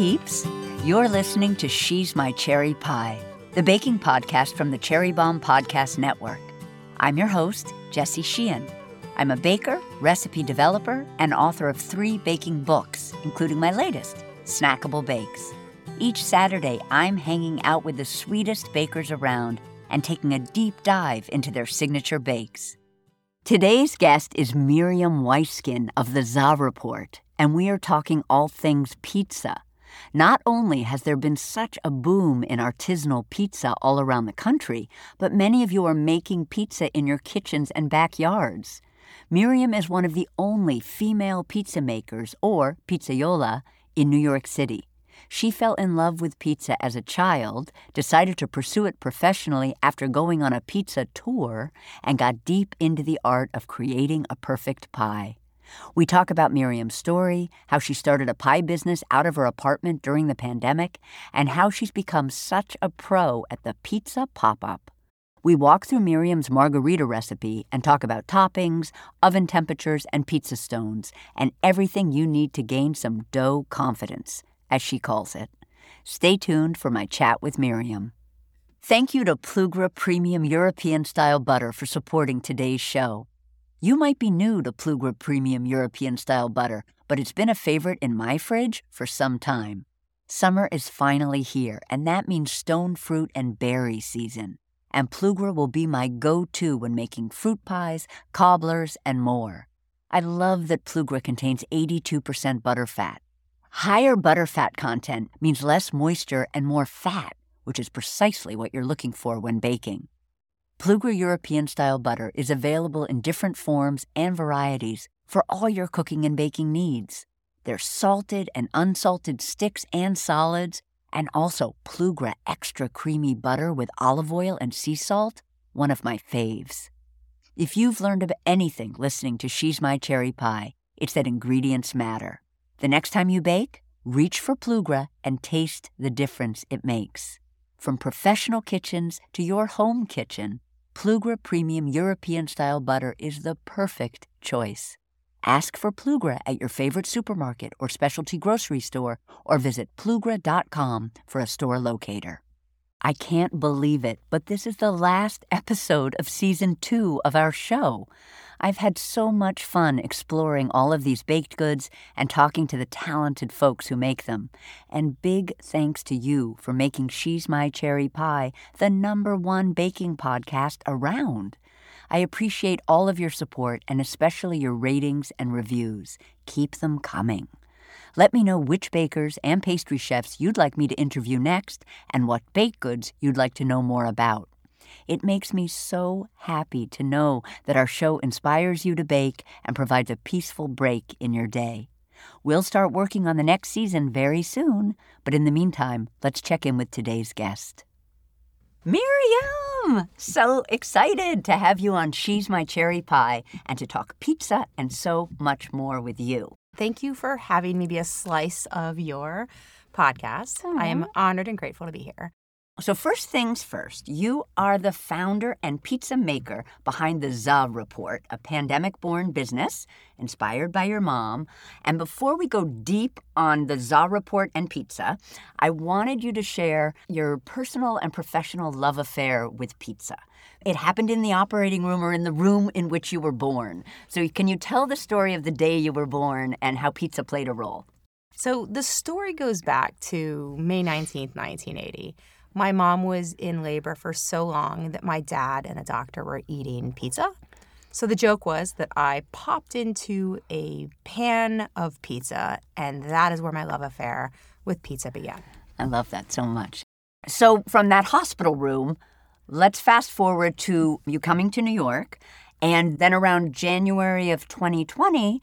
peeps. You're listening to She's My Cherry Pie, the baking podcast from the Cherry Bombe Podcast Network. I'm your host, Jessie Sheehan. I'm a baker, recipe developer, and author of three baking books, including my latest, Snackable Bakes. Each Saturday, I'm hanging out with the sweetest bakers around and taking a deep dive into their signature bakes. Today's guest is Miriam Weiskind of the Za Report, and we are talking all things pizza. Not only has there been such a boom in artisanal pizza all around the country, but many of you are making pizza in your kitchens and backyards. Miriam is one of the only female pizza makers, or pizzaiola, in New York City. She fell in love with pizza as a child, decided to pursue it professionally after going on a pizza tour, and got deep into the art of creating a perfect pie. We talk about Miriam's story, how she started a pie business out of her apartment during the pandemic, and how she's become such a pro at the pizza pop up. We walk through Miriam's margherita recipe and talk about toppings, oven temperatures, and pizza stones, and everything you need to gain some dough confidence as she calls it. Stay tuned for my chat with Miriam. Thank you to Plugra Premium European Style Butter for supporting today's show. You might be new to Plugra Premium European Style Butter, but it's been a favorite in my fridge for some time. Summer is finally here, and that means stone fruit and berry season. And Plugra will be my go to when making fruit pies, cobblers, and more. I love that Plugra contains 82% butterfat, Higher butterfat content means less moisture and more fat, which is precisely what you're looking for when baking. Plugra European style butter is available in different forms and varieties for all your cooking and baking needs. There's salted and unsalted sticks and solids, and also Plugra extra creamy butter with olive oil and sea salt, one of my faves. If you've learned of anything listening to She's My Cherry Pie, it's that ingredients matter. The next time you bake, reach for Plugra and taste the difference it makes. From professional kitchens to your home kitchen, Plugra Premium European Style Butter is the perfect choice. Ask for Plugra at your favorite supermarket or specialty grocery store or visit plugra.com for a store locator. I can't believe it, but this is the last episode of season two of our show. I've had so much fun exploring all of these baked goods and talking to the talented folks who make them. And big thanks to you for making She's My Cherry Pie the number one baking podcast around. I appreciate all of your support and especially your ratings and reviews. Keep them coming. Let me know which bakers and pastry chefs you'd like me to interview next and what baked goods you'd like to know more about. It makes me so happy to know that our show inspires you to bake and provides a peaceful break in your day. We'll start working on the next season very soon, but in the meantime, let's check in with today's guest. Miriam! So excited to have you on She's My Cherry Pie and to talk pizza and so much more with you. Thank you for having me be a slice of your podcast. Aww. I am honored and grateful to be here. So, first things first, you are the founder and pizza maker behind the Za Report, a pandemic born business inspired by your mom. And before we go deep on the Za Report and pizza, I wanted you to share your personal and professional love affair with pizza. It happened in the operating room or in the room in which you were born. So, can you tell the story of the day you were born and how pizza played a role? So, the story goes back to May 19th, 1980. My mom was in labor for so long that my dad and a doctor were eating pizza. So the joke was that I popped into a pan of pizza, and that is where my love affair with pizza began. I love that so much. So, from that hospital room, let's fast forward to you coming to New York. And then around January of 2020,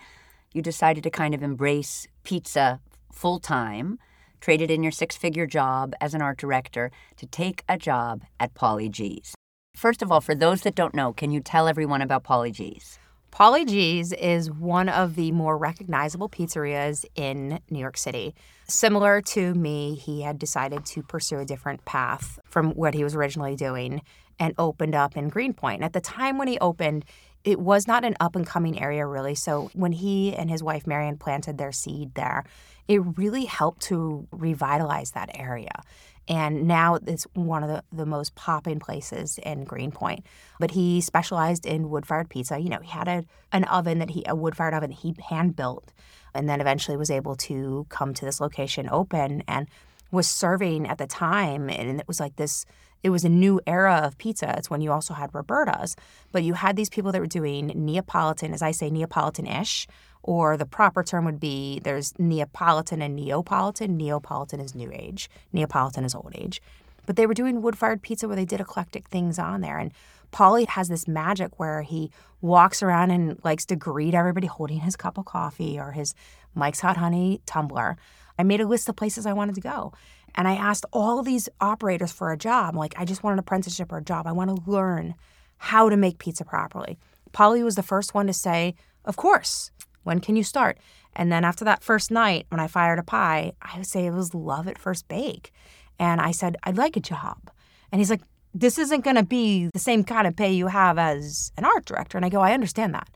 you decided to kind of embrace pizza full time traded in your six figure job as an art director to take a job at Paulie Gee's. First of all, for those that don't know, can you tell everyone about Paulie Gee's? Paulie Gee's is one of the more recognizable pizzerias in New York City. Similar to me, he had decided to pursue a different path from what he was originally doing and opened up in Greenpoint. At the time when he opened, it was not an up and coming area really. So when he and his wife Marion planted their seed there, it really helped to revitalize that area. And now it's one of the, the most popping places in Greenpoint. But he specialized in wood fired pizza. You know, he had a, an oven that he, a wood fired oven he hand built, and then eventually was able to come to this location open and was serving at the time. And it was like this it was a new era of pizza. It's when you also had Roberta's, but you had these people that were doing Neapolitan, as I say, Neapolitan-ish, or the proper term would be there's Neapolitan and Neapolitan. Neapolitan is new age. Neapolitan is old age. But they were doing wood-fired pizza where they did eclectic things on there. And Paulie has this magic where he walks around and likes to greet everybody holding his cup of coffee or his Mike's Hot Honey tumbler. I made a list of places I wanted to go. And I asked all these operators for a job. Like, I just want an apprenticeship or a job. I want to learn how to make pizza properly. Paulie was the first one to say, Of course. When can you start? And then after that first night, when I fired a pie, I would say it was love at first bake. And I said, I'd like a job. And he's like, This isn't going to be the same kind of pay you have as an art director. And I go, I understand that.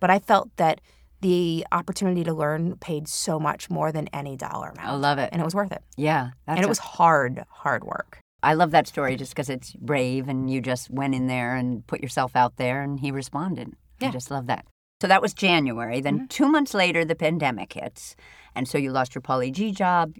But I felt that the opportunity to learn paid so much more than any dollar amount. I love it. And it was worth it. Yeah. and it a, was hard, hard work. I love that story just because it's brave and you just went in there and put yourself out there and he responded. Yeah. I just love that. So that was January. Then mm-hmm. two months later, the pandemic hits. And so you lost your Paulie Gee job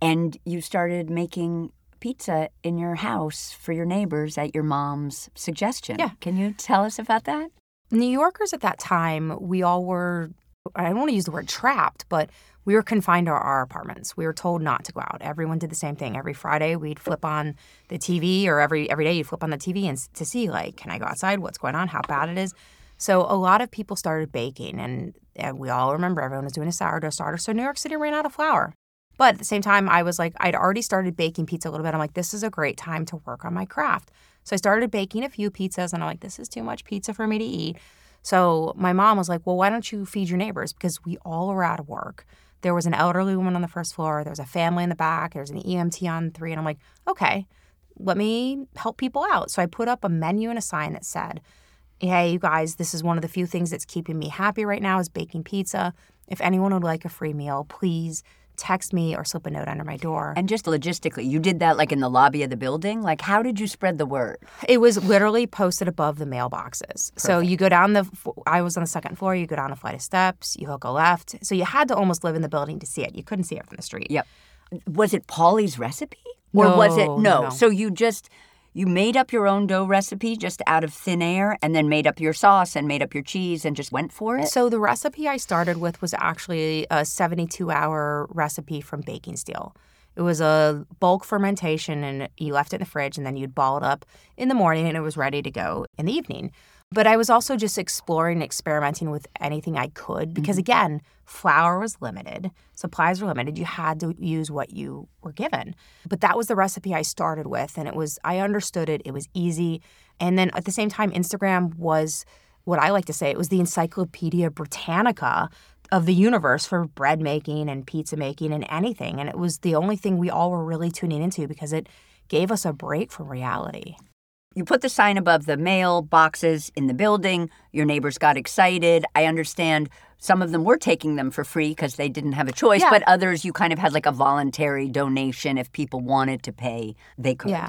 and you started making pizza in your house for your neighbors at your mom's suggestion. Yeah. Can you tell us about that? New Yorkers at that time, we all were, I don't want to use the word trapped, but we were confined to our apartments. We were told not to go out. Everyone did the same thing. Every Friday, we'd flip on the TV, or every every day, you'd flip on the TV and to see like, can I go outside? What's going on? How bad it is. So a lot of people started baking, and, and we all remember everyone was doing a sourdough starter. So New York City ran out of flour. But at the same time, I was like, I'd already started baking pizza a little bit. I'm like, this is a great time to work on my craft. So I started baking a few pizzas, and I'm like, this is too much pizza for me to eat. So my mom was like, well, why don't you feed your neighbors? Because we all were out of work. There was an elderly woman on the first floor. There was a family in the back. There was an EMT on three. And I'm like, okay, let me help people out. So I put up a menu and a sign that said, hey, you guys, this is one of the few things that's keeping me happy right now is baking pizza. If anyone would like a free meal, please text me or slip a note under my door. And just logistically, you did that like in the lobby of the building? Like, how did you spread the word? It was literally posted above the mailboxes. Perfect. So you go down the, I was on the second floor, you go down a flight of steps, you hook a left. So you had to almost live in the building to see it. You couldn't see it from the street. Yep. Was it Paulie's recipe? Or no, was it, no. no. So you just, you made up your own dough recipe just out of thin air and then made up your sauce and made up your cheese and just went for it? So the recipe I started with was actually a 72 hour recipe from baking steel. It was a bulk fermentation and you left it in the fridge and then you'd ball it up in the morning and it was ready to go in the evening. But I was also just exploring, and experimenting with anything I could because, mm-hmm. again, flour was limited, supplies were limited. You had to use what you were given. But that was the recipe I started with. And it was, I understood it, it was easy. And then at the same time, Instagram was what I like to say it was the Encyclopedia Britannica of the universe for bread making and pizza making and anything. And it was the only thing we all were really tuning into because it gave us a break from reality. You put the sign above the mail boxes in the building. Your neighbors got excited. I understand some of them were taking them for free because they didn't have a choice, yeah. but others you kind of had like a voluntary donation if people wanted to pay, they could. Yeah.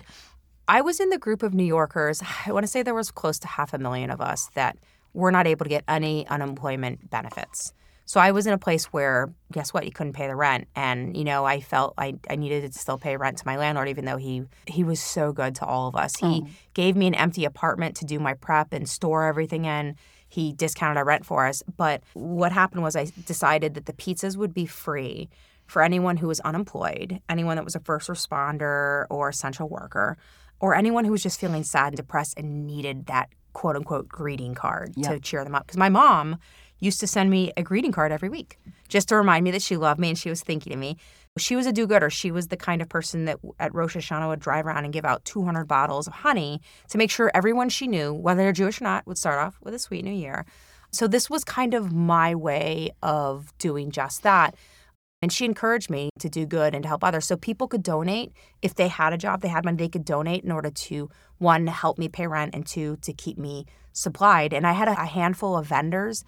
I was in the group of New Yorkers. I want to say there was close to half a million of us that were not able to get any unemployment benefits. So I was in a place where, guess what, you couldn't pay the rent, and you know I felt I, I needed to still pay rent to my landlord, even though he he was so good to all of us. He mm. gave me an empty apartment to do my prep and store everything in. He discounted our rent for us. But what happened was I decided that the pizzas would be free for anyone who was unemployed, anyone that was a first responder or essential worker, or anyone who was just feeling sad and depressed and needed that quote unquote greeting card yep. to cheer them up. Because my mom used to send me a greeting card every week just to remind me that she loved me and she was thinking of me. She was a do gooder. She was the kind of person that at Rosh Hashanah would drive around and give out 200 bottles of honey to make sure everyone she knew, whether they're Jewish or not, would start off with a sweet new year. So this was kind of my way of doing just that. And she encouraged me to do good and to help others. So people could donate if they had a job, they had money, they could donate in order to one, help me pay rent, and two, to keep me supplied. And I had a handful of vendors,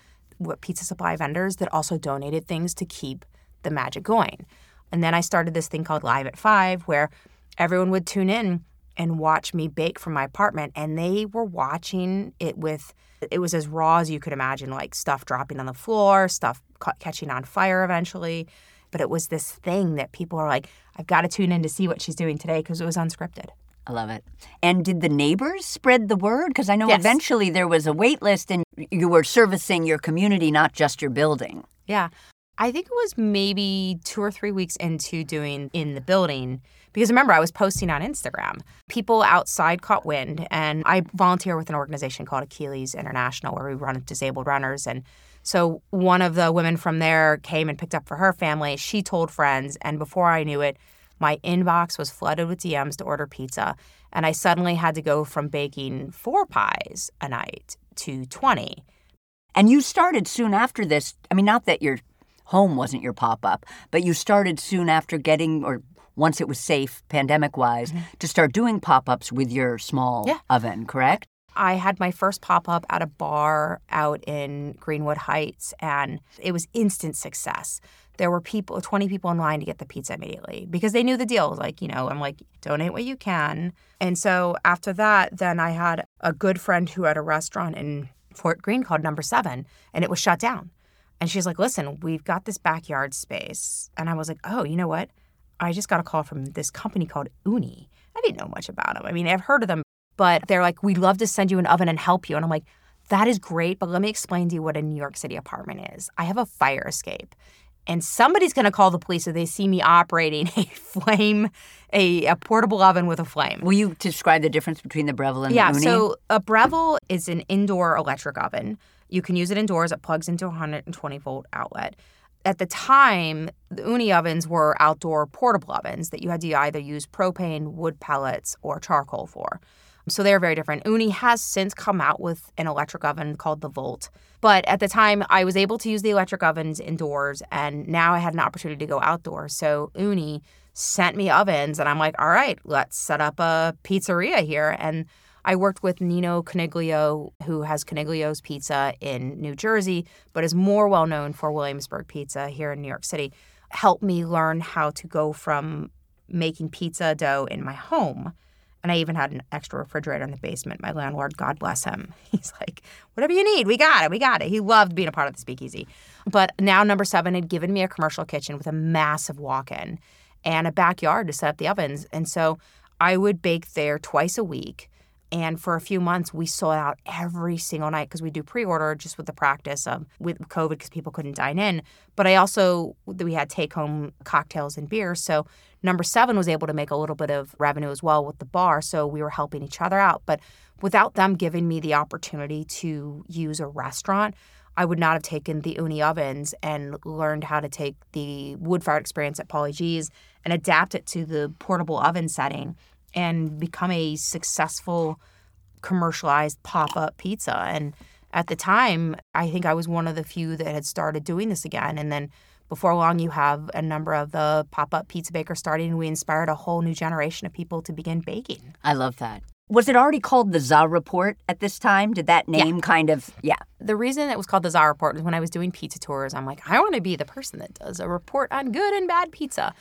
pizza supply vendors, that also donated things to keep the magic going. And then I started this thing called Live at Five, where everyone would tune in and watch me bake from my apartment. And they were watching it with, it was as raw as you could imagine, like stuff dropping on the floor, stuff catching on fire eventually. But it was this thing that people are like, I've got to tune in to see what she's doing today because it was unscripted. I love it. And did the neighbors spread the word? Because I know yes. eventually there was a wait list and you were servicing your community, not just your building. Yeah. I think it was maybe two or three weeks into doing in the building. Because remember, I was posting on Instagram. People outside caught wind, and I volunteer with an organization called Achilles International where we run disabled runners. And so one of the women from there came and picked up for her family. She told friends, and before I knew it, my inbox was flooded with DMs to order pizza. And I suddenly had to go from baking four pies a night to 20. And you started soon after this. I mean, not that your home wasn't your pop up, but you started soon after getting, or once it was safe, pandemic wise, mm-hmm. to start doing pop ups with your small yeah. oven, correct? I had my first pop up at a bar out in Greenwood Heights, and it was instant success. There were people, 20 people in line to get the pizza immediately because they knew the deal. Like, you know, I'm like, donate what you can. And so after that, then I had a good friend who had a restaurant in Fort Greene called Number Seven, and it was shut down. And she's like, listen, we've got this backyard space. And I was like, oh, you know what? I just got a call from this company called Ooni I didn't know much about them. I mean, I've heard of them, but they're like, we'd love to send you an oven and help you. And I'm like, that is great, but let me explain to you what a New York City apartment is. I have a fire escape. And somebody's going to call the police if they see me operating a flame, a, a, portable oven with a flame. Will you describe the difference between the Breville and yeah, the Ooni? Yeah, so a Breville is an indoor electric oven. You can use it indoors. It plugs into a 120 volt outlet. At the time, the Ooni ovens were outdoor portable ovens that you had to either use propane, wood pellets, or charcoal for. So they're very different. Ooni has since come out with an electric oven called the Volt. But at the time, I was able to use the electric ovens indoors, and now I had an opportunity to go outdoors. So Ooni sent me ovens, and I'm like, all right, let's set up a pizzeria here. And I worked with Nino Coniglio, who has Coniglio's Pizza in New Jersey, but is more well known for Williamsburg Pizza here in New York City. Helped me learn how to go from making pizza dough in my home and I even had an extra refrigerator in the basement. My landlord, God bless him, he's like, whatever you need, we got it, we got it. He loved being a part of the speakeasy. But now number seven had given me a commercial kitchen with a massive walk in and a backyard to set up the ovens. And so I would bake there twice a week. And for a few months, we sold out every single night because we do pre-order just with the practice of with COVID because people couldn't dine in. But I also we had take-home cocktails and beer, so number seven was able to make a little bit of revenue as well with the bar. So we were helping each other out. But without them giving me the opportunity to use a restaurant, I would not have taken the Ooni ovens and learned how to take the wood fired experience at Paulie Gee's and adapt it to the portable oven setting and become a successful commercialized pop-up pizza. And at the time i think i was one of the few that had started doing this again. And then before long you have a number of the pop-up pizza bakers starting and we inspired a whole new generation of people to begin baking. I love that. Was it already called the za report at this time? Did that name yeah. kind of yeah. The reason it was called the za report was when i was doing pizza tours i'm like i want to be the person that does a report on good and bad pizza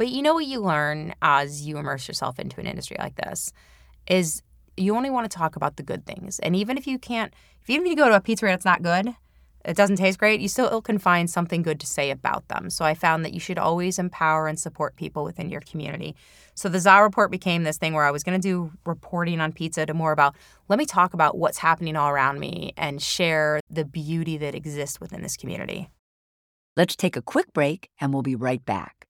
but you know what you learn as you immerse yourself into an industry like this is you only want to talk about the good things. And even if you can't, if even if you go to a pizzeria that's not good, it doesn't taste great, you still can find something good to say about them. So I found that you should always empower and support people within your community. So the ZA report became this thing where I was going to do reporting on pizza to more about let me talk about what's happening all around me and share the beauty that exists within this community. Let's take a quick break and we'll be right back.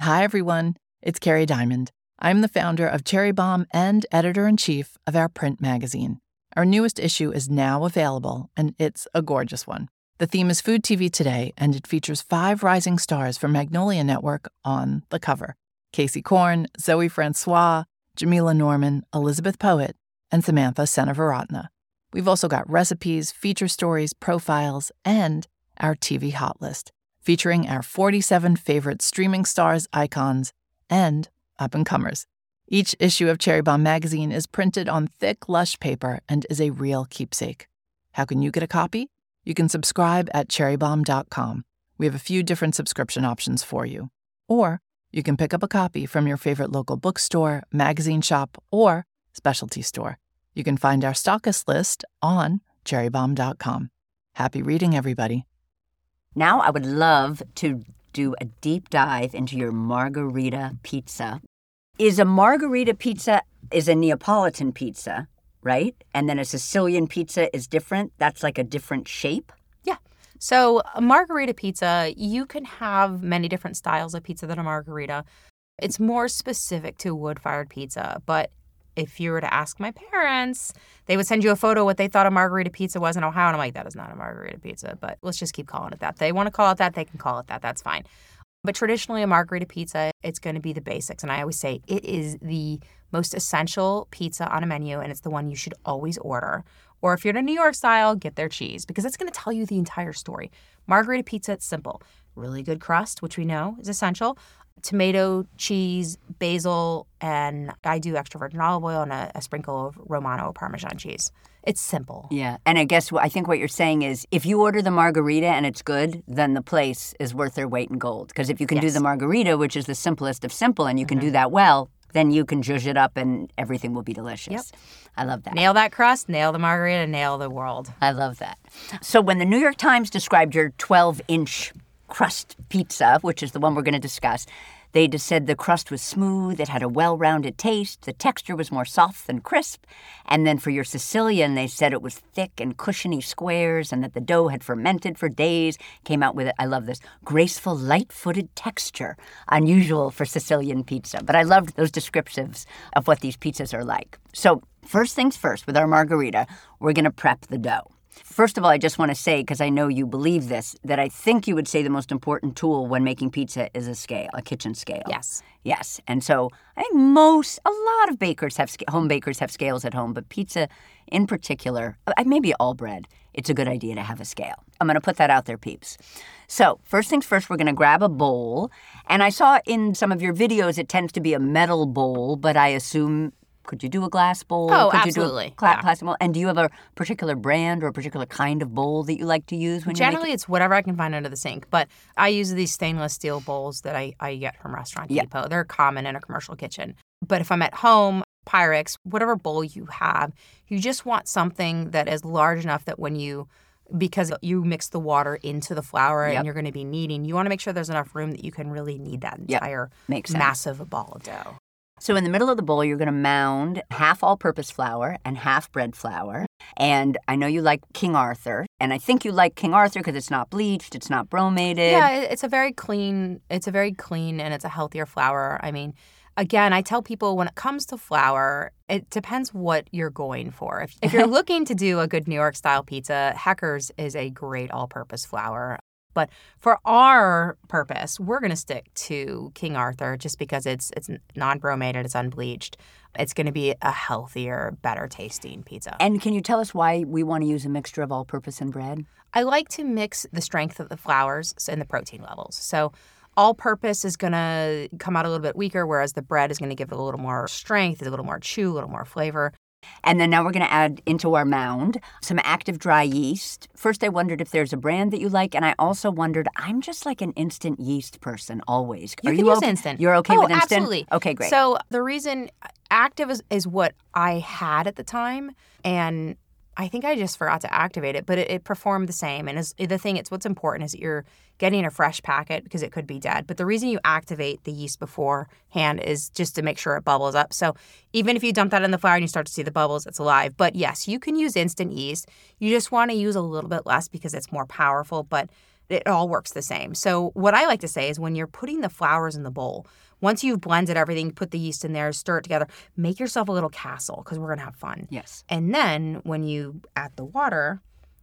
Hi, everyone. It's Kerry Diamond. I'm the founder of Cherry Bombe and editor in chief of our print magazine. Our newest issue is now available, and it's a gorgeous one. The theme is Food TV Today, and it features five rising stars from Magnolia Network on the cover Casey Korn, Zoe Francois, Jamila Norman, Elizabeth Poett, and Samantha Seneviratne. We've also got recipes, feature stories, profiles, and our TV hot list. Featuring our 47 favorite streaming stars, icons, and up and comers. Each issue of Cherry Bombe magazine is printed on thick, lush paper and is a real keepsake. How can you get a copy? You can subscribe at cherrybombe.com. We have a few different subscription options for you. Or you can pick up a copy from your favorite local bookstore, magazine shop, or specialty store. You can find our stockist list on cherrybombe.com. Happy reading, everybody. Now, I would love to do a deep dive into your margherita pizza. Is a margherita pizza is a Neapolitan pizza, right? And then a Sicilian pizza is different. That's like a different shape. Yeah. So, a margherita pizza, you can have many different styles of pizza than a margherita. It's more specific to wood fired pizza, but if you were to ask my parents, they would send you a photo of what they thought a margherita pizza was in Ohio. And I'm like, that is not a margherita pizza, but let's just keep calling it that. They want to call it that, they can call it that. That's fine. But traditionally, a margherita pizza, it's going to be the basics. And I always say it is the most essential pizza on a menu, and it's the one you should always order. Or if you're in a New York style, get their cheese because it's going to tell you the entire story. Margherita pizza, it's simple. Really good crust, which we know is essential tomato, cheese, basil, and I do extra virgin olive oil and a, a, sprinkle of Romano Parmesan cheese. It's simple. Yeah. And I guess I think what you're saying is if you order the margherita and it's good, then the place is worth their weight in gold. Because if you can yes. do the margherita, which is the simplest of simple, and you can mm-hmm. do that well, then you can zhuzh it up and everything will be delicious. Yep. I love that. Nail that crust, nail the margherita, nail the world. I love that. So when the New York Times described your 12 inch crust pizza, which is the one we're going to discuss, they just said the crust was smooth, it had a well rounded taste, the texture was more soft than crisp. And then for your Sicilian, they said it was thick and cushiony squares and that the dough had fermented for days. Came out with it, I love this, graceful, light footed texture, unusual for Sicilian pizza. But I loved those descriptives of what these pizzas are like. So, first things first, with our margherita, we're going to prep the dough. First of all, I just want to say, because I know you believe this, that I think you would say the most important tool when making pizza is a scale, a kitchen scale. Yes. Yes. And so I think most, a lot of bakers have, home bakers have scales at home, but pizza in particular, uh, maybe all bread, it's a good idea to have a scale. I'm going to put that out there, peeps. So, first things first, we're going to grab a bowl. And I saw in some of your videos it tends to be a metal bowl, but I assume could you do a glass bowl? Oh, could absolutely. You do a cla- yeah. plastic bowl? And do you have a particular brand or a particular kind of bowl that you like to use when Generally, you it's whatever I can find under the sink. But I use these stainless steel bowls that I, I get from Restaurant Depot. They're common in a commercial kitchen. But if I'm at home, Pyrex, whatever bowl you have, you just want something that is large enough that when you because you mix the water into the flour yep. and you're going to be kneading, you want to make sure there's enough room that you can really knead that entire yep. massive ball of dough. So in the middle of the bowl, you're going to mound half all-purpose flour and half bread flour. And I know you like King Arthur, and I think you like King Arthur because it's not bleached, it's not bromated. Yeah, it's a very clean. It's a very clean and it's a healthier flour. I mean, again, I tell people when it comes to flour, it depends what you're going for. If, if you're looking to do a good New York style pizza, Heckers is a great all purpose flour. But for our purpose, we're going to stick to King Arthur just because it's it's non-bromated, it's unbleached. It's going to be a healthier, better tasting pizza. And can you tell us why we want to use a mixture of all-purpose and bread? I like to mix the strength of the flours and the protein levels. So all purpose is going to come out a little bit weaker, whereas the bread is going to give it a little more strength, a little more chew, a little more flavor. And then now we're going to add into our mound some active dry yeast. First, I wondered if there's a brand that you like, and I also wondered, I'm just like an instant yeast person always. You Are can you use okay? instant. You're okay oh, with instant? absolutely. Okay, great. So the reason uh, active is, is what I had at the time, and I think I just forgot to activate it, but it, it performed the same. And is, the thing, it's what's important is that you're getting a fresh packet because it could be dead. But the reason you activate the yeast beforehand is just to make sure it bubbles up. So even if you dump that in the flour and you start to see the bubbles, it's alive. But yes, you can use instant yeast. You just want to use a little bit less because it's more powerful, but it all works the same. So what I like to say is when you're putting the flours in the bowl, once you've blended everything, put the yeast in there, stir it together, make yourself a little castle because we're going to have fun. Yes. And then when you add the water,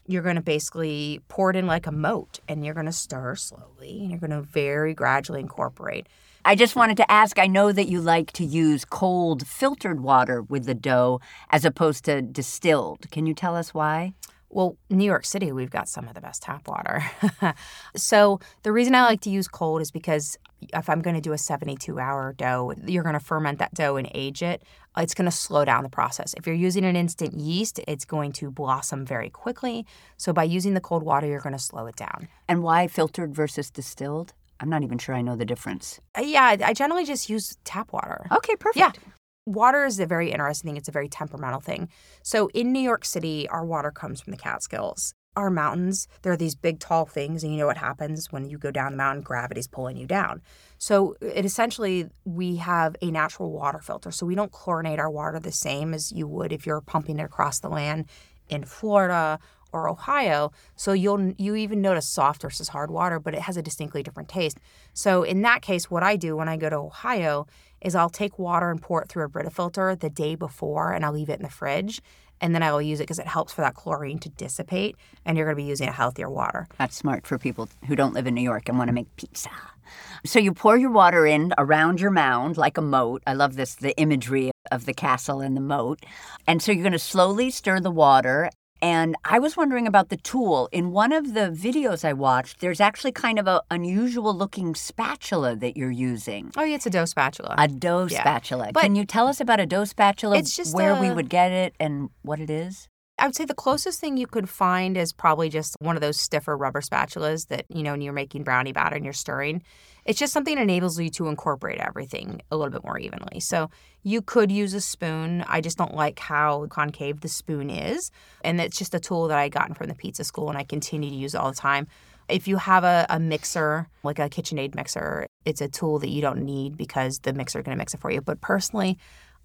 you're going to basically pour it in like a moat and you're going to stir slowly and you're going to very gradually incorporate. I just wanted to ask I know that you like to use cold filtered water with the dough as opposed to distilled. Can you tell us why? Well, New York City, we've got some of the best tap water. so the reason I like to use cold is because if I'm going to do a 72 hour dough, you're going to ferment that dough and age it. It's going to slow down the process. If you're using an instant yeast, it's going to blossom very quickly. So by using the cold water, you're going to slow it down. And why filtered versus distilled? I'm not even sure I know the difference. Uh, yeah, I generally just use tap water. Okay, perfect. Yeah. Water is a very interesting thing. It's a very temperamental thing. So in New York City, our water comes from the Catskills. Our mountains, they're these big, tall things, and you know what happens when you go down the mountain? Gravity's pulling you down. So it essentially, we have a natural water filter. So we don't chlorinate our water the same as you would if you're pumping it across the land in Florida or Ohio. So you'll you even notice soft versus hard water, but it has a distinctly different taste. So in that case, what I do when I go to Ohio is I'll take water and pour it through a Brita filter the day before, and I'll leave it in the fridge. And then I will use it because it helps for that chlorine to dissipate, and you're going to be using a healthier water. That's smart for people who don't live in New York and want to make pizza. So you pour your water in around your mound like a moat. I love this, the imagery of the castle and the moat. And so you're going to slowly stir the water and I was wondering about the tool. In one of the videos I watched, there's actually kind of an unusual looking spatula that you're using. Oh, yeah, it's a dough spatula. A dough Yeah. spatula. But Can you tell us about a dough spatula? It's just where we would get it and what it is? I would say the closest thing you could find is probably just one of those stiffer rubber spatulas that, you know, when you're making brownie batter and you're stirring. It's just something that enables you to incorporate everything a little bit more evenly. So you could use a spoon. I just don't like how concave the spoon is. And it's just a tool that I gotten from the pizza school and I continue to use all the time. If you have a, a mixer, like a KitchenAid mixer, it's a tool that you don't need because the mixer is going to mix it for you. But personally,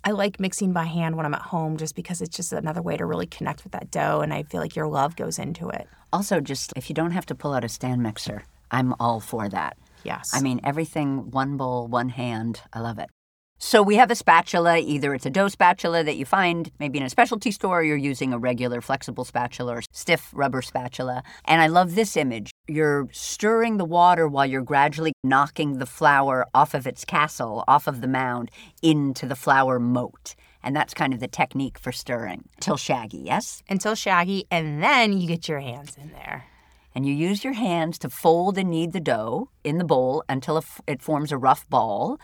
I like mixing by hand when I'm at home just because it's just another way to really connect with that dough and I feel like your love goes into it. Also, just if you don't have to pull out a stand mixer, I'm all for that. Yes. I mean, everything one bowl, one hand. I love it. So we have a spatula. Either it's a dough spatula that you find maybe in a specialty store, or you're using a regular flexible spatula or stiff rubber spatula. And I love this image. You're stirring the water while you're gradually knocking the flour off of its castle, off of the mound, into the flour moat. And that's kind of the technique for stirring till shaggy, yes? until shaggy and then you get your hands in there. and you use your hands to fold and knead the dough in the bowl until it it forms a rough ball.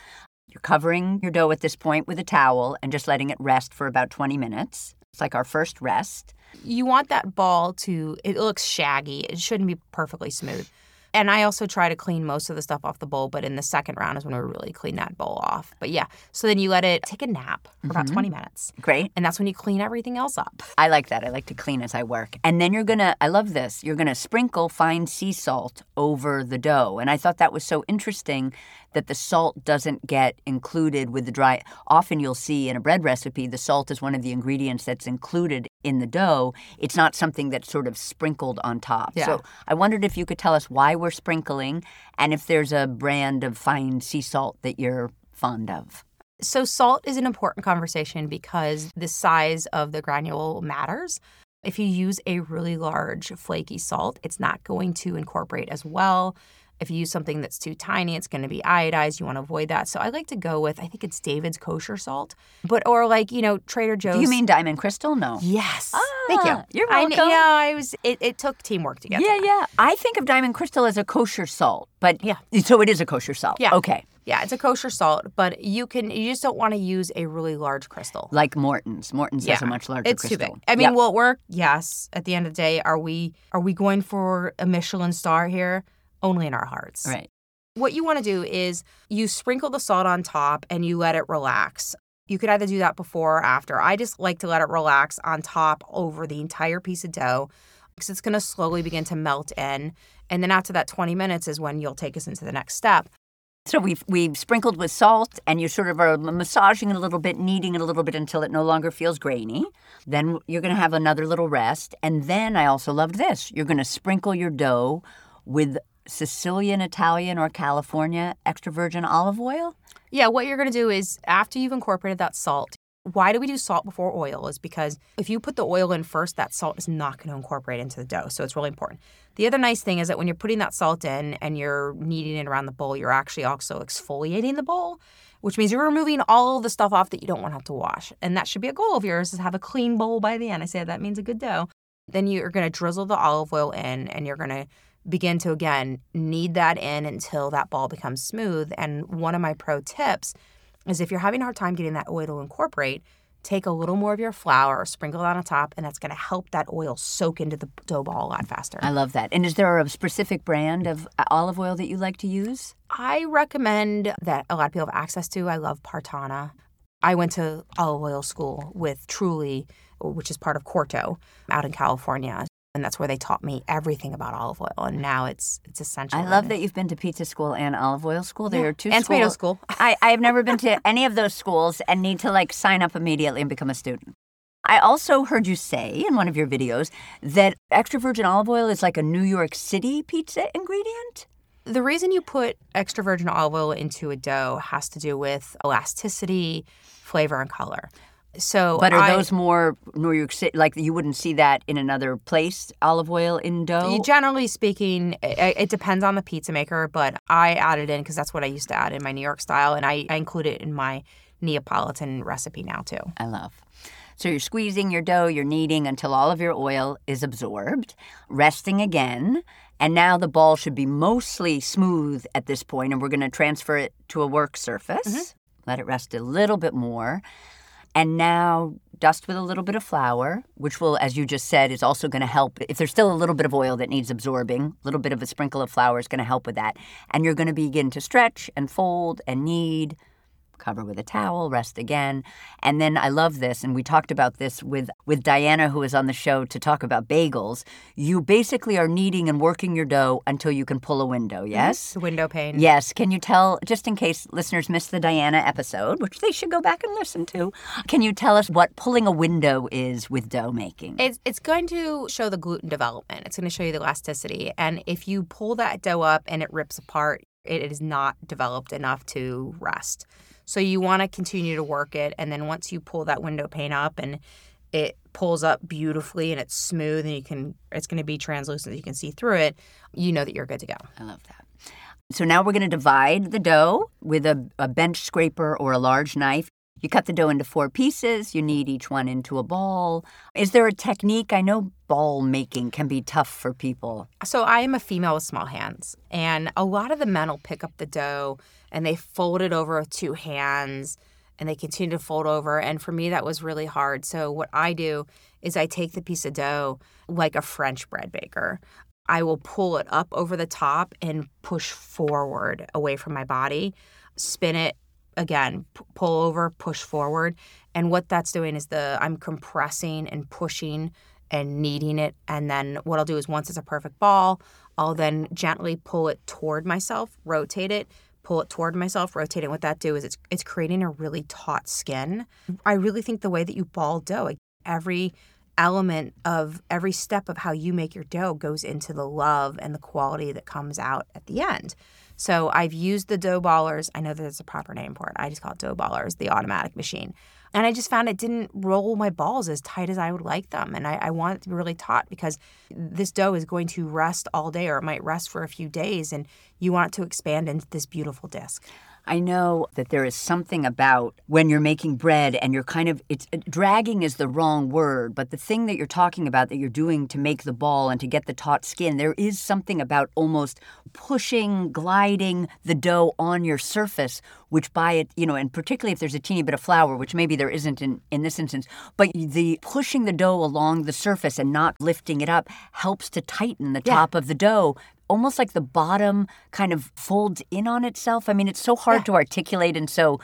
You're covering your dough at this point with a towel and just letting it rest for about 20 minutes. It's like our first rest. You want that ball to it looks shaggy. It shouldn't be perfectly smooth. And I also try to clean most of the stuff off the bowl, but in the second round is when we really clean that bowl off. But yeah, so then you let it take a nap for about mm-hmm. 20 minutes. Great. And that's when you clean everything else up. I like that. I like to clean as I work. And then you're going to, I love this, you're going to sprinkle fine sea salt over the dough. And I thought that was so interesting that the salt doesn't get included with the dry. Often you'll see in a bread recipe, the salt is one of the ingredients that's included in the dough. It's not something that's sort of sprinkled on top. Yeah. So I wondered if you could tell us why we're sprinkling and if there's a brand of fine sea salt that you're fond of. So salt is an important conversation because the size of the granule matters. If you use a really large flaky salt, it's not going to incorporate as well. If you use something that's too tiny, it's going to be iodized. You want to avoid that. So I like to go with I think it's David's kosher salt, but or like you know Trader Joe's. Do you mean diamond crystal? No. Yes. Thank you. Ah, You're I welcome. yeah, I was. It, it took teamwork to get. Yeah, there. yeah. I think of diamond crystal as a kosher salt, but Yeah. So it is a kosher salt. Yeah. Okay. Yeah, it's a kosher salt, but you can. You just don't want to use a really large crystal. Like Morton's. Morton's has a much larger It's crystal. too big. I mean, Yep. will it work? Yes. At the end of the day, are we are we going for a Michelin star here? Only in our hearts. right. What you want to do is you sprinkle the salt on top and you let it relax. You could either do that before or after. I just like to let it relax on top over the entire piece of dough because it's going to slowly begin to melt in. And then after that 20 minutes is when you'll take us into the next step. So we've we've sprinkled with salt, and you sort of uh, are massaging it a little bit, kneading it a little bit until it no longer feels grainy. Then you're going to have another little rest, and then I also loved this. You're going to sprinkle your dough with Sicilian, Italian, or California extra virgin olive oil. Yeah, what you're going to do is after you've incorporated that salt, why do we do salt before oil? Is because if you put the oil in first, that salt is not going to incorporate into the dough. So it's really important. The other nice thing is that when you're putting that salt in and you're kneading it around the bowl, you're actually also exfoliating the bowl, which means you're removing all the stuff off that you don't want to have to wash. And that should be a goal of yours is have a clean bowl by the end. I say that means a good dough. Then you're going to drizzle the olive oil in and you're going to begin to again knead that in until that ball becomes smooth. And one of my pro tips is if you're having a hard time getting that oil to incorporate, take a little more of your flour, sprinkle it on top, and that's going to help that oil soak into the dough ball a lot faster. I love that. And is there a specific brand of uh, olive oil that you like to use? I recommend that a lot of people have access to. I love Partanna. I went to olive oil school with Truly, which is part of Corto out in California. And that's where they taught me everything about olive oil. And mm. now it's it's essential. I love that you've been to pizza school and olive oil school. They Yeah. are two And tomato school. I, I have never been to any of those schools and need to like sign up immediately and become a student. I also heard you say in one of your videos that extra virgin olive oil is like a New York City pizza ingredient. The reason you put extra virgin olive oil into a dough has to do with elasticity, flavor, and color. So, But are I- those more New York City? Like you wouldn't see that in another place? Olive oil in dough? Generally speaking, it, it depends on the pizza maker, but I added in because that's what I used to add in my New York style, and I, I include it in my Neapolitan recipe now too. I love. So you're squeezing your dough, you're kneading until all of your oil is absorbed, resting again. And now the ball should be mostly smooth at this point, and we're going to transfer it to a work surface. Mm-hmm. Let it rest a little bit more. And now dust with a little bit of flour, which will, as you just said, is also going to help. If there's still a little bit of oil that needs absorbing, a little bit of a sprinkle of flour is going to help with that. And you're going to begin to stretch and fold and knead cover with a towel, rest again. And then I love this, and we talked about this with, with Diana, who was on the show to talk about bagels. You basically are kneading and working your dough until you can pull a window, mm-hmm. yes? The window pane. Yes. Can you tell, just in case listeners missed the Diana episode, which they should go back and listen to, can you tell us what pulling a window is with dough making? It's, it's going to show the gluten development. It's going to show you the elasticity. And if you pull that dough up and it rips apart, it is not developed enough to rest. So you want to continue to work it. And then once you pull that window pane up and it pulls up beautifully and it's smooth and you can, it's going to be translucent, you can see through it, you know that you're good to go. I love that. So now we're going to divide the dough with a, a bench scraper or a large knife. You cut the dough into four pieces. You knead each one into a ball. Is there a technique? I know ball making can be tough for people. So I am a female with small hands, and a lot of the men will pick up the dough and they fold it over with two hands and they continue to fold over. And for me, that was really hard. So what I do is I take the piece of dough like a French bread baker. I will pull it up over the top and push forward away from my body, spin it again, p- pull over, push forward. And what that's doing is the I'm compressing and pushing and kneading it. And then what I'll do is once it's a perfect ball, I'll then gently pull it toward myself, rotate it, pull it toward myself, rotate it. What that do is it's it's creating a really taut skin. I really think the way that you ball dough, like every element of every step of how you make your dough goes into the love and the quality that comes out at the end. So I've used the dough ballers. I know there's a proper name for it. I just call it dough ballers, the automatic machine. And I just found it didn't roll my balls as tight as I would like them. And I, I want it to be really taut because this dough is going to rest all day or it might rest for a few days. And you want it to expand into this beautiful disc. I know that there is something about when you're making bread and you're kind of it's uh, dragging is the wrong word, but the thing that you're talking about that you're doing to make the ball and to get the taut skin, there is something about almost pushing, gliding the dough on your surface, which by it, you know, and particularly if there's a teeny bit of flour, which maybe there isn't in, in this instance, but the pushing the dough along the surface and not lifting it up helps to tighten the Yeah. top of the dough almost like the bottom kind of folds in on itself. I mean, it's so hard to articulate and so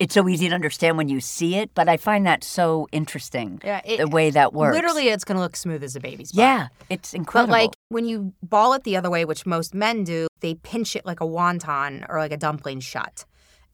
it's so easy to understand when you see it, but I find that so interesting. Yeah, it- the way that works. Literally, it's going to look smooth as a baby's butt. Yeah, it's incredible. But like when you ball it the other way, which most men do, they pinch it like a wonton or like a dumpling shut.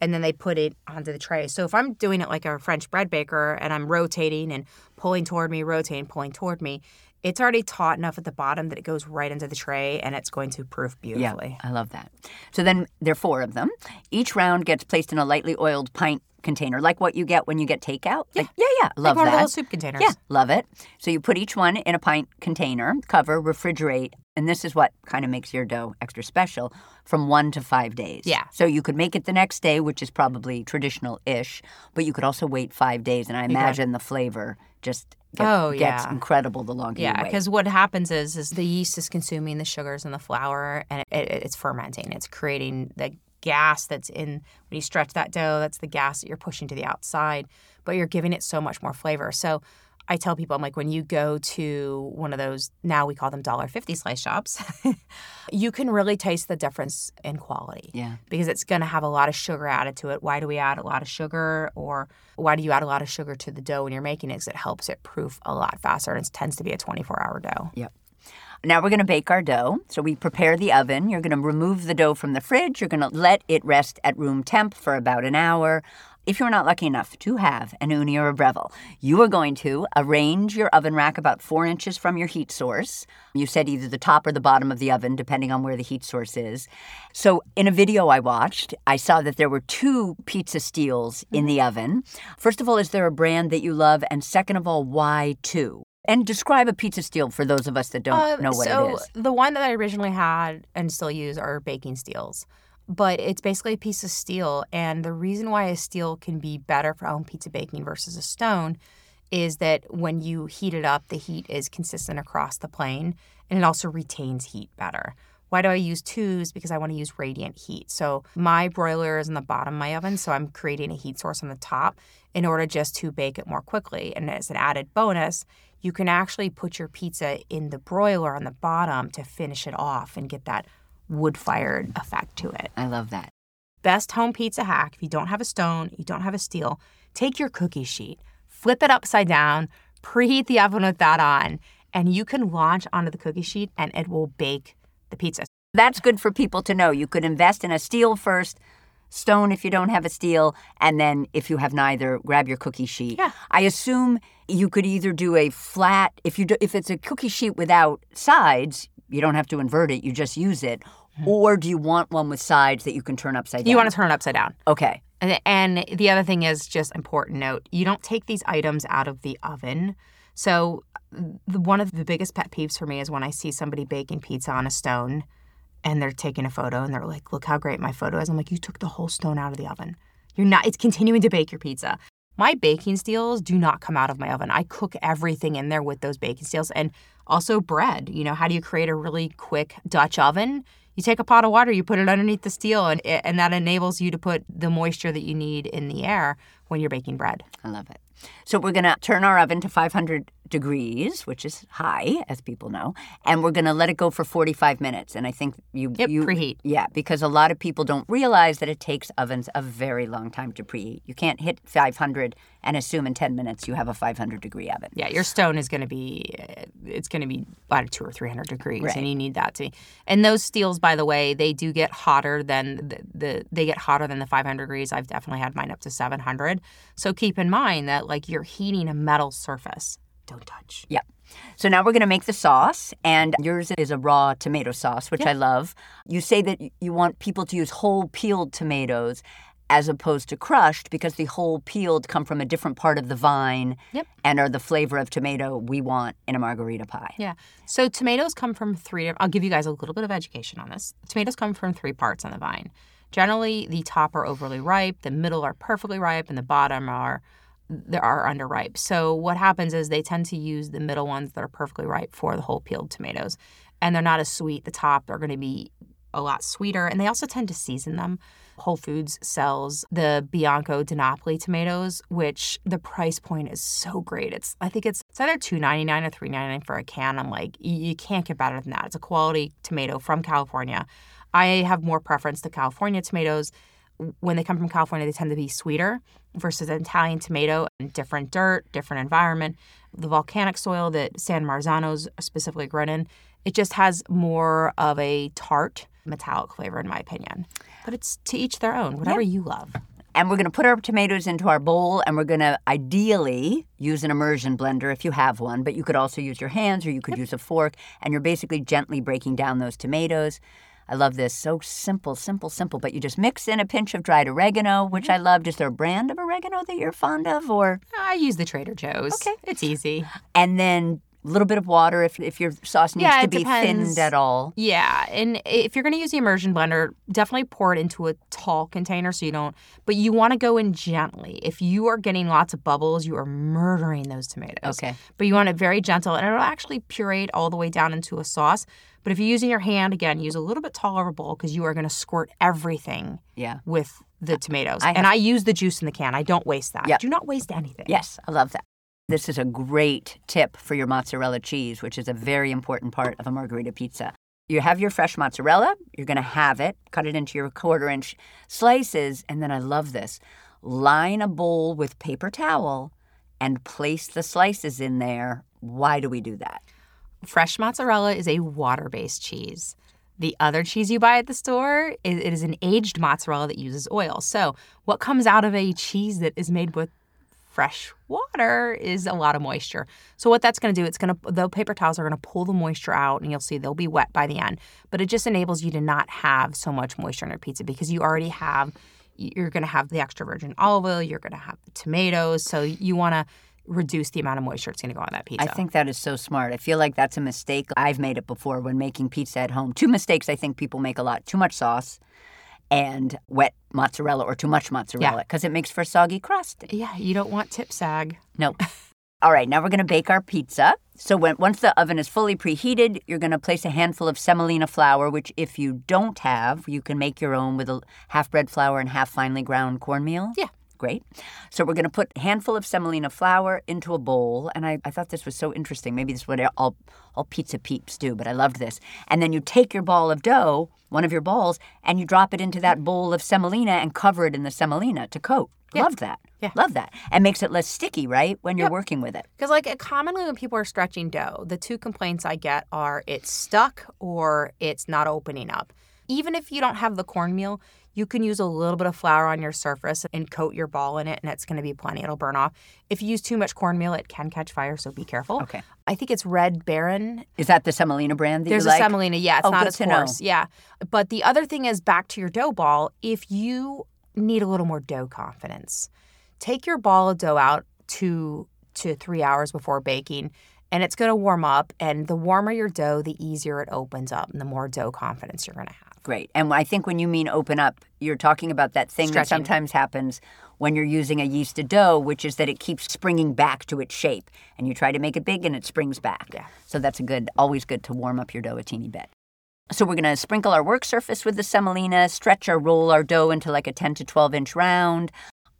And then they put it onto the tray. So if I'm doing it like a French bread baker and I'm rotating and pulling toward me, rotating, pulling toward me, it's already taut enough at the bottom that it goes right into the tray and it's going to proof beautifully. Yeah, I love that. So then there are four of them. Each round gets placed in a lightly oiled pint container, like what you get when you get takeout. Yeah, yeah, yeah. Love like one that. of those soup containers. Yeah, love it. So you put each one in a pint container, cover, refrigerate, and this is what kind of makes your dough extra special from one to five days. Yeah. So you could make it the next day, which is probably traditional ish, but you could also wait five days, and I imagine the flavor just get- Oh, gets yeah. incredible the longer Yeah, you wait. Yeah, because what happens is is the yeast is consuming the sugars in the flour and it, it, it's fermenting. It's creating the gas that's in when you stretch that dough. That's the gas that you're pushing to the outside, but you're giving it so much more flavor. So. I tell people, I'm like, when you go to one of those, now we call them $1.50 slice shops, you can really taste the difference in quality yeah. because it's going to have a lot of sugar added to it. Why do we add a lot of sugar, or why do you add a lot of sugar to the dough when you're making it? Because it helps it proof a lot faster, and it tends to be a 24 hour dough. Yep. Now we're going to bake our dough. So we prepare the oven. You're going to remove the dough from the fridge. You're going to let it rest at room temp for about an hour. If you're not lucky enough to have an Ooni or a Breville, you are going to arrange your oven rack about four inches from your heat source. You said either the top or the bottom of the oven, depending on where the heat source is. So, in a video I watched, I saw that there were two pizza steels in the oven. First of all, is there a brand that you love? And second of all, why two? And describe a pizza steel for those of us that don't Um, know what so it is. the one that I originally had and still use are baking steels. But it's basically a piece of steel. And the reason why a steel can be better for home pizza baking versus a stone is that when you heat it up, the heat is consistent across the plane and it also retains heat better. Why do I use twos? Because I want to use radiant heat. So my broiler is in the bottom of my oven, so I'm creating a heat source on the top in order just to bake it more quickly. And as an added bonus, you can actually put your pizza in the broiler on the bottom to finish it off and get that wood fired effect to it. I love that. Best home pizza hack if you don't have a stone, you don't have a steel, take your cookie sheet, flip it upside down, preheat the oven with that on, and you can launch onto the cookie sheet and it will bake the pizza. That's good for people to know. You could invest in a steel first, stone if you don't have a steel, and then if you have neither, grab your cookie sheet. Yeah. I assume you could either do a flat if you do, if it's a cookie sheet without sides, you don't have to invert it, you just use it. Or do you want one with sides that you can turn upside down? Mm-hmm. You want to turn it upside down. Okay. And, and the other thing is just important note you don't take these items out of the oven. So, the, one of the biggest pet peeves for me is when I see somebody baking pizza on a stone and they're taking a photo and they're like, look how great my photo is. I'm like, you took the whole stone out of the oven. You're not, it's continuing to bake your pizza. My baking steels do not come out of my oven. I cook everything in there with those baking steels and also bread. You know, how do you create a really quick Dutch oven? You take a pot of water, you put it underneath the steel, and, and that enables you to put the moisture that you need in the air when you're baking bread. I love it. So we're going to turn our oven to 500 degrees, which is high, as people know, and we're going to let it go for 45 minutes. And I think you, Yep, you preheat. Yeah, because a lot of people don't realize that it takes ovens a very long time to preheat. You can't hit 500 and assume in 10 minutes you have a 500 degree oven. Yeah, your stone is going to be uh, it's going to be about two or three hundred degrees, Right. and you need that to. And those steels, by the way, they do get hotter than the, the they get hotter than the five hundred degrees. I've definitely had mine up to seven hundred. So keep in mind that like you're heating a metal surface. Don't touch. Yep. So now we're going to make the sauce, and yours is a raw tomato sauce, which I love. You say that you want people to use whole peeled tomatoes as opposed to crushed because the whole peeled come from a different part of the vine Yep. and are the flavor of tomato we want in a margherita pie. Yeah. So tomatoes come from three. I'll give you guys a little bit of education on this. Tomatoes come from three parts on the vine. Generally, the top are overly ripe, the middle are perfectly ripe, and the bottom are there are underripe. So what happens is they tend to use the middle ones that are perfectly ripe for the whole peeled tomatoes, and they're not as sweet. The top are going to be a lot sweeter, and they also tend to season them. Whole Foods sells the Bianco di Napoli tomatoes, which the price point is so great. It's I think it's it's either two ninety nine or three ninety nine for a can. I'm like, you can't get better than that. It's a quality tomato from California. I have more preference to California tomatoes. When they come from California, they tend to be sweeter versus an Italian tomato. And different dirt, different environment. The volcanic soil that San Marzano's specifically grown in, it just has more of a tart, metallic flavor, in my opinion. But it's to each their own, whatever you love. And we're going to put our tomatoes into our bowl and we're going to ideally use an immersion blender if you have one, but you could also use your hands or you could use a fork and you're basically gently breaking down those tomatoes. I love this. So simple, simple, simple. But you just mix in a pinch of dried oregano, which mm-hmm. I loved. Is there a brand of oregano that you're fond of? Or I use the Trader Joe's. Okay. It's easy. and then A little bit of water if, if your sauce needs Yeah, to be depends. thinned at all. Yeah, and if you're going to use the immersion blender, definitely pour it into a tall container so you don't. But you want to go in gently. If you are getting lots of bubbles, you are murdering those tomatoes. Okay. But you want it very gentle, and it'll actually puree all the way down into a sauce. But if you're using your hand, again, use a little bit taller bowl because you are going to squirt everything Yeah. with the tomatoes. I and I use the juice in the can. I don't waste that. Yep. Do not waste anything. Yes, I love that. This is a great tip for your mozzarella cheese, which is a very important part of a margherita pizza. You have your fresh mozzarella, you're going to have it, cut it into your quarter inch slices, and then I love this line a bowl with paper towel and place the slices in there. Why do we do that? Fresh mozzarella is a water based cheese. The other cheese you buy at the store, it it is an aged mozzarella that uses oil. So, what comes out of a cheese that is made with fresh water is a lot of moisture. So, what that's going to do, it's going to, the paper towels are going to pull the moisture out and you'll see they'll be wet by the end. But it just enables you to not have so much moisture in your pizza because you already have, you're going to have the extra virgin olive oil, you're going to have the tomatoes. So, you want to reduce the amount of moisture it's going to go on that pizza. I think that is so smart. I feel like that's a mistake. I've made it before when making pizza at home. Two mistakes I think people make a lot too much sauce and wet mozzarella or too much mozzarella because it makes for soggy crust. Yeah, you don't want tip sag. No. All right, now we're going to bake our pizza. So when once the oven is fully preheated, you're going to place a handful of semolina flour, which if you don't have, you can make your own with a half bread flour and half finely ground cornmeal. Yeah. Great. So we're going to put a handful of semolina flour into a bowl, and I, I thought this was so interesting. Maybe this is what all all pizza peeps do, but I loved this. And then you take your ball of dough, one of your balls, and you drop it into that bowl of semolina and cover it in the semolina to coat. Yeah. Loved that. Yeah. Love that. And makes it less sticky, right? When you're Yep. working with it. Because, like, commonly when people are stretching dough, the two complaints I get are it's stuck or it's not opening up. Even if you don't have the cornmeal, you can use a little bit of flour on your surface and coat your ball in it, and it's going to be plenty. It'll burn off. If you use too much cornmeal, it can catch fire, so be careful. Okay. I think it's Red Baron Is that the semolina brand that There's you a like? semolina. Yeah, it's Oh, not as to know. Yeah. But the other thing is back to your dough ball, if you need a little more dough confidence, take your ball of dough out two to three hours before baking and it's going to warm up. And the warmer your dough, the easier it opens up and the more dough confidence you're going to have. Great. And I think when you mean open up, you're talking about that thing that sometimes happens when you're using a yeasted dough, which is that it keeps springing back to its shape. And you try to make it big and it springs back. Yeah. So that's a good, always good to warm up your dough a teeny bit. So we're going to sprinkle our work surface with the semolina, stretch or roll our dough into like a 10 to 12 inch round.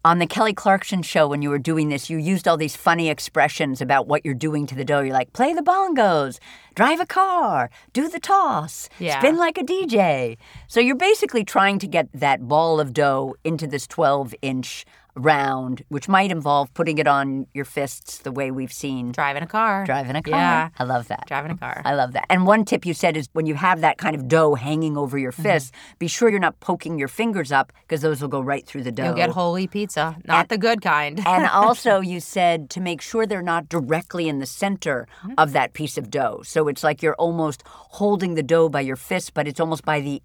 On the Kelly Clarkson show, when you were doing this, you used all these funny expressions about what you're doing to the dough. You're like, play the bongos, drive a car, do the toss, Yeah. spin like a DJ. So you're basically trying to get that ball of dough into this 12 inch round, which might involve putting it on your fists the way we've seen Driving a car. driving a car. Yeah. I love that. Driving a car. I love that. And one tip you said is when you have that kind of dough hanging over your Mm-hmm. fist, be sure you're not poking your fingers up because those will go right through the dough. You'll get holy pizza, not the good kind. and also, you said to make sure they're not directly in the center Mm-hmm. of that piece of dough. So it's like you're almost holding the dough by your fist, but it's almost by the.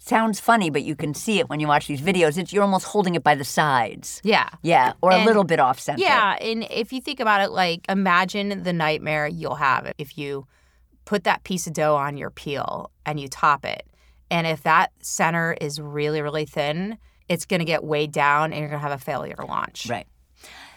Sounds funny, but you can see it when you watch these videos. It's you're almost holding it by the sides. yeah. Yeah, or a little bit off center. Yeah, and if you think about it, like imagine the nightmare you'll have if you put that piece of dough on your peel and you top it. And if that center is really, really thin, it's going to get weighed down and you're going to have a failure launch. Right.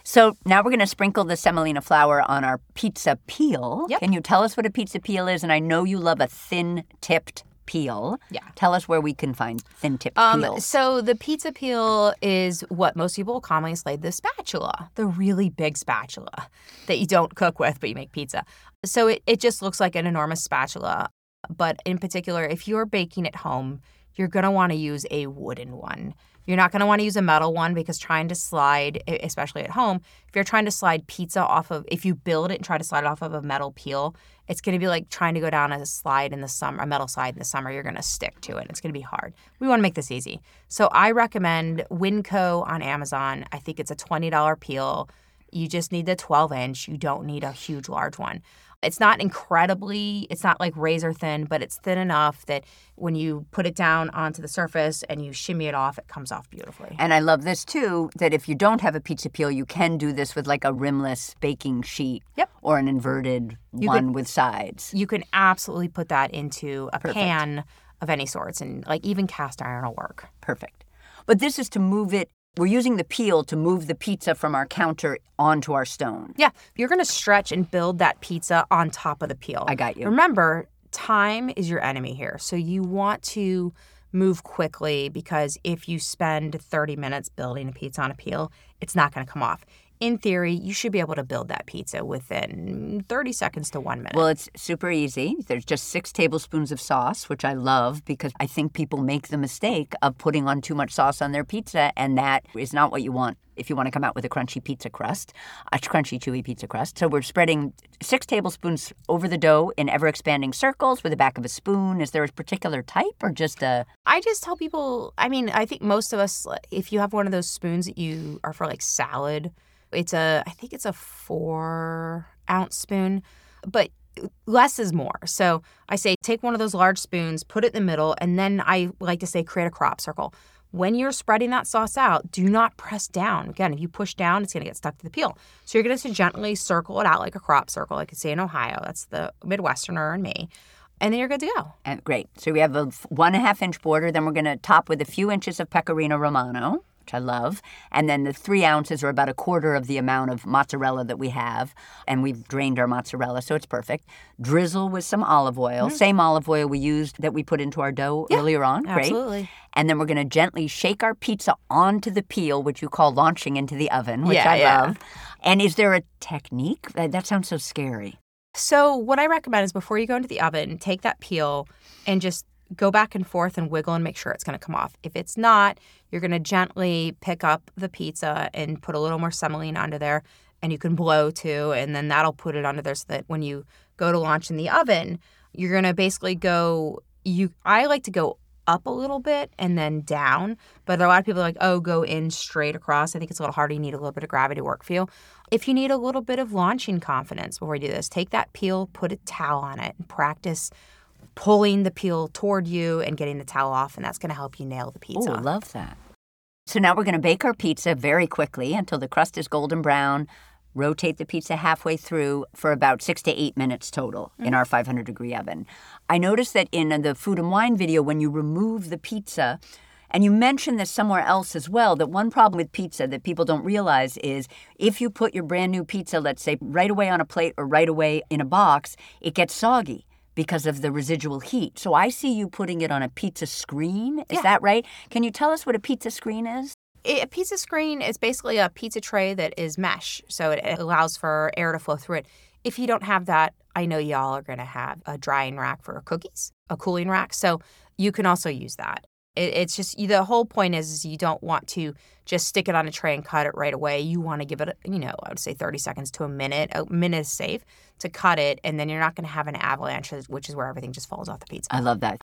So now we're going to sprinkle the semolina flour on our pizza peel. Yep. Can you tell us what a pizza peel is? And I know you love a thin tipped peel. Yeah. Tell us where we can find thin tipped Um, peels. so the pizza peel is what most people commonly say the spatula, the really big spatula that you don't cook with, but you make pizza. So it, it just looks like an enormous spatula. But in particular, if you're baking at home, you're going to want to use a wooden one. You're not going to want to use a metal one because trying to slide, especially at home, if you're trying to slide pizza off of, if you build it and try to slide off of a metal peel, it's going to be like trying to go down a slide in the summer, a metal slide in the summer. You're going to stick to it. It's going to be hard. We want to make this easy. So I recommend Winco on Amazon. I think it's a $20 peel. You just need the 12 inch. You don't need a huge, large one. It's not incredibly, it's not like razor thin, but it's thin enough that when you put it down onto the surface and you shimmy it off, it comes off beautifully. And I love this too that if you don't have a pizza peel, you can do this with like a rimless baking sheet Yep. or an inverted You one could- with sides. You can absolutely put that into a Perfect. pan of any sorts, and like even cast iron will work. Perfect. But this is to move it, we're using the peel to move the pizza from our counter onto our stone. Yeah, you're going to stretch and build that pizza on top of the peel. I got you. Remember, time is your enemy here. So you want to move quickly because if you spend 30 minutes building a pizza on a peel, it's not going to come off. In theory, you should be able to build that pizza within 30 seconds to one minute. Well, it's super easy. There's just six tablespoons of sauce, which I love because I think people make the mistake of putting on too much sauce on their pizza, and that is not what you want if you want to come out with a crunchy pizza crust, a crunchy, chewy pizza crust. So we're spreading six tablespoons over the dough in ever expanding circles with the back of a spoon. Is there a particular type or just a. I just tell people, I mean, I think most of us, if you have one of those spoons that you are for like salad, it's a, I think it's a four ounce spoon, but less is more. So I say take one of those large spoons, put it in the middle, and then I like to say create a crop circle. When you're spreading that sauce out, do not press down. Again, if you push down, it's going to get stuck to the peel. So you're going to gently circle it out like a crop circle, like I say in Ohio. That's the Midwesterner in me. And then you're good to go. And great. So we have a one and a half inch border. Then we're going to top with a few inches of pecorino romano, which I love. And then the three ounces are about a quarter of the amount of mozzarella that we have. And we've drained our mozzarella, so it's perfect. Drizzle with some olive oil, mm. same olive oil we used that we put into our dough earlier on. Great. Absolutely. And then we're going to gently shake our pizza onto the peel, which you call launching into the oven, which Yeah, I yeah. love. And is there a technique? That sounds so scary. So, what I recommend is before you go into the oven, take that peel and just go back and forth and wiggle and make sure it's going to come off. If it's not, you're going to gently pick up the pizza and put a little more semolina under there, and you can blow too, and then that'll put it under there so that when you go to launch in the oven, you're going to basically go. You, I like to go up a little bit and then down, but a lot of people are like, oh, go in straight across. I think it's a little harder. You need a little bit of gravity work for you. If you need a little bit of launching confidence before you do this, take that peel, put a towel on it, and practice pulling the peel toward you and getting the towel off, and that's going to help you nail the pizza. Oh, love that. So now we're going to bake our pizza very quickly until the crust is golden brown. Rotate the pizza halfway through for about six to eight minutes total in mm-hmm. our 500 degree oven. I noticed that in the food and wine video, when you remove the pizza, and you mentioned this somewhere else as well, that one problem with pizza that people don't realize is if you put your brand new pizza, let's say, right away on a plate or right away in a box, it gets soggy because of the residual heat. So I see you putting it on a pizza screen. Is Yeah. that right? Can you tell us what a pizza screen is? a pizza screen is basically a pizza tray that is mesh, so it allows for air to flow through it. If you don't have that, I know y'all are going to have a drying rack for cookies, a cooling rack, so you can also use that. It, it's just the whole point is, is you don't want to just stick it on a tray and cut it right away. You want to give it, you know, I would say 30 seconds to a minute. A minute is safe to cut it, and then you're not going to have an avalanche, which is where everything just falls off the pizza. I love that.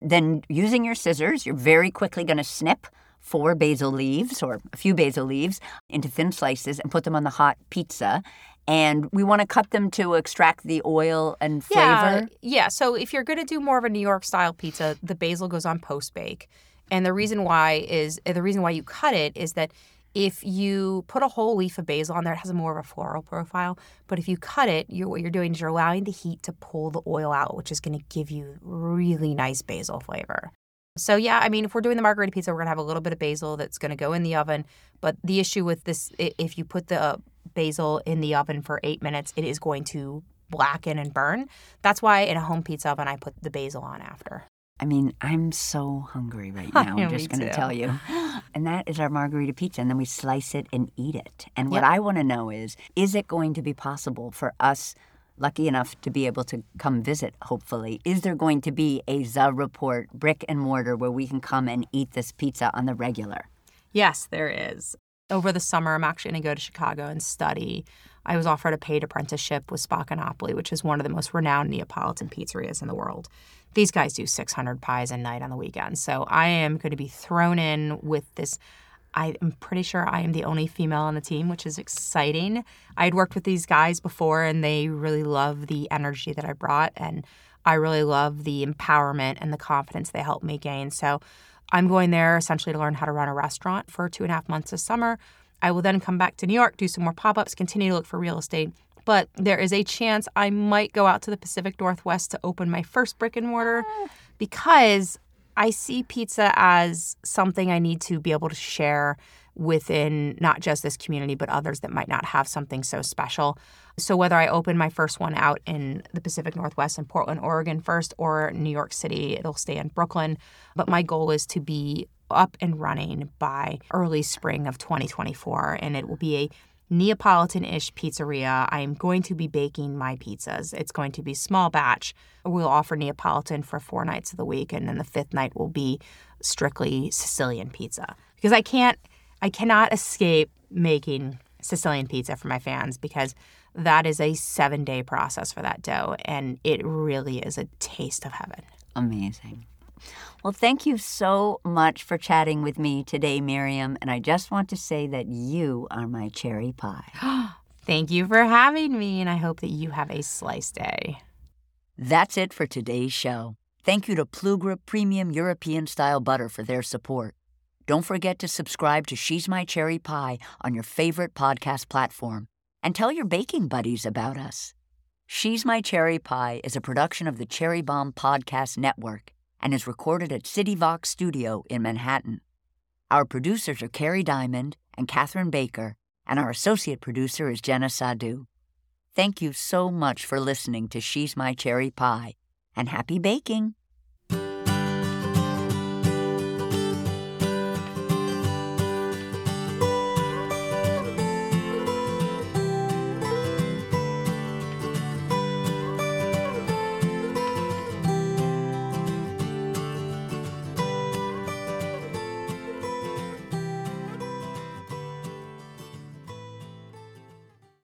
Then, using your scissors, you're very quickly going to snip four basil leaves or a few basil leaves into thin slices and put them on the hot pizza. And we want to cut them to extract the oil and flavor. Yeah, yeah. So if you're going to do more of a New York style pizza, the basil goes on post bake, and the reason why is the reason why you cut it is that if you put a whole leaf of basil on there, it has more of a floral profile. But if you cut it, you're, what you're doing is you're allowing the heat to pull the oil out, which is going to give you really nice basil flavor. So yeah, I mean, if we're doing the margherita pizza, we're gonna have a little bit of basil that's gonna go in the oven. But the issue with this, if you put the basil in the oven for eight minutes, it is going to blacken and burn. That's why in a home pizza oven, I put the basil on after. I mean, I'm so hungry right now. I'm just going to tell you. And that is our margherita pizza. And then we slice it and eat it. And what Yep. I want to know is is it going to be possible for us, lucky enough to be able to come visit, hopefully? Is there going to be a Za Report brick and mortar where we can come and eat this pizza on the regular? Yes, there is. Over the summer, I'm actually going to go to Chicago and study. I was offered a paid apprenticeship with Spacca Napoli, which is one of the most renowned Neapolitan pizzerias in the world. These guys do 600 pies a night on the weekends. So I am going to be thrown in with this. I'm pretty sure I am the only female on the team, which is exciting. I had worked with these guys before and they really love the energy that I brought. And I really love the empowerment and the confidence they helped me gain. So I'm going there essentially to learn how to run a restaurant for two and a half months this summer. I will then come back to New York, do some more pop ups, continue to look for real estate. But there is a chance I might go out to the Pacific Northwest to open my first brick and mortar because I see pizza as something I need to be able to share within not just this community, but others that might not have something so special. So, whether I open my first one out in the Pacific Northwest in Portland, Oregon first, or New York City, it'll stay in Brooklyn. But my goal is to be up and running by early spring of 2024, and it will be a Neapolitan ish pizzeria. I am going to be baking my pizzas. It's going to be small batch. We'll offer Neapolitan for four nights of the week, and then the fifth night will be strictly Sicilian pizza because I can't, I cannot escape making Sicilian pizza for my fans because that is a seven day process for that dough, and it really is a taste of heaven. Amazing. Well, thank you so much for chatting with me today, Miriam. And I just want to say that you are my cherry pie. thank you for having me, and I hope that you have a slice day. That's it for today's show. Thank you to Plugra Premium European Style Butter for their support. Don't forget to subscribe to She's My Cherry Pie on your favorite podcast platform and tell your baking buddies about us. She's My Cherry Pie is a production of the Cherry Bombe Podcast Network and is recorded at CityVox Studio in Manhattan. Our producers are Kerry Diamond and Catherine Baker, and our associate producer is Jenna Sadhu. Thank you so much for listening to She's My Cherry Pie, and happy baking!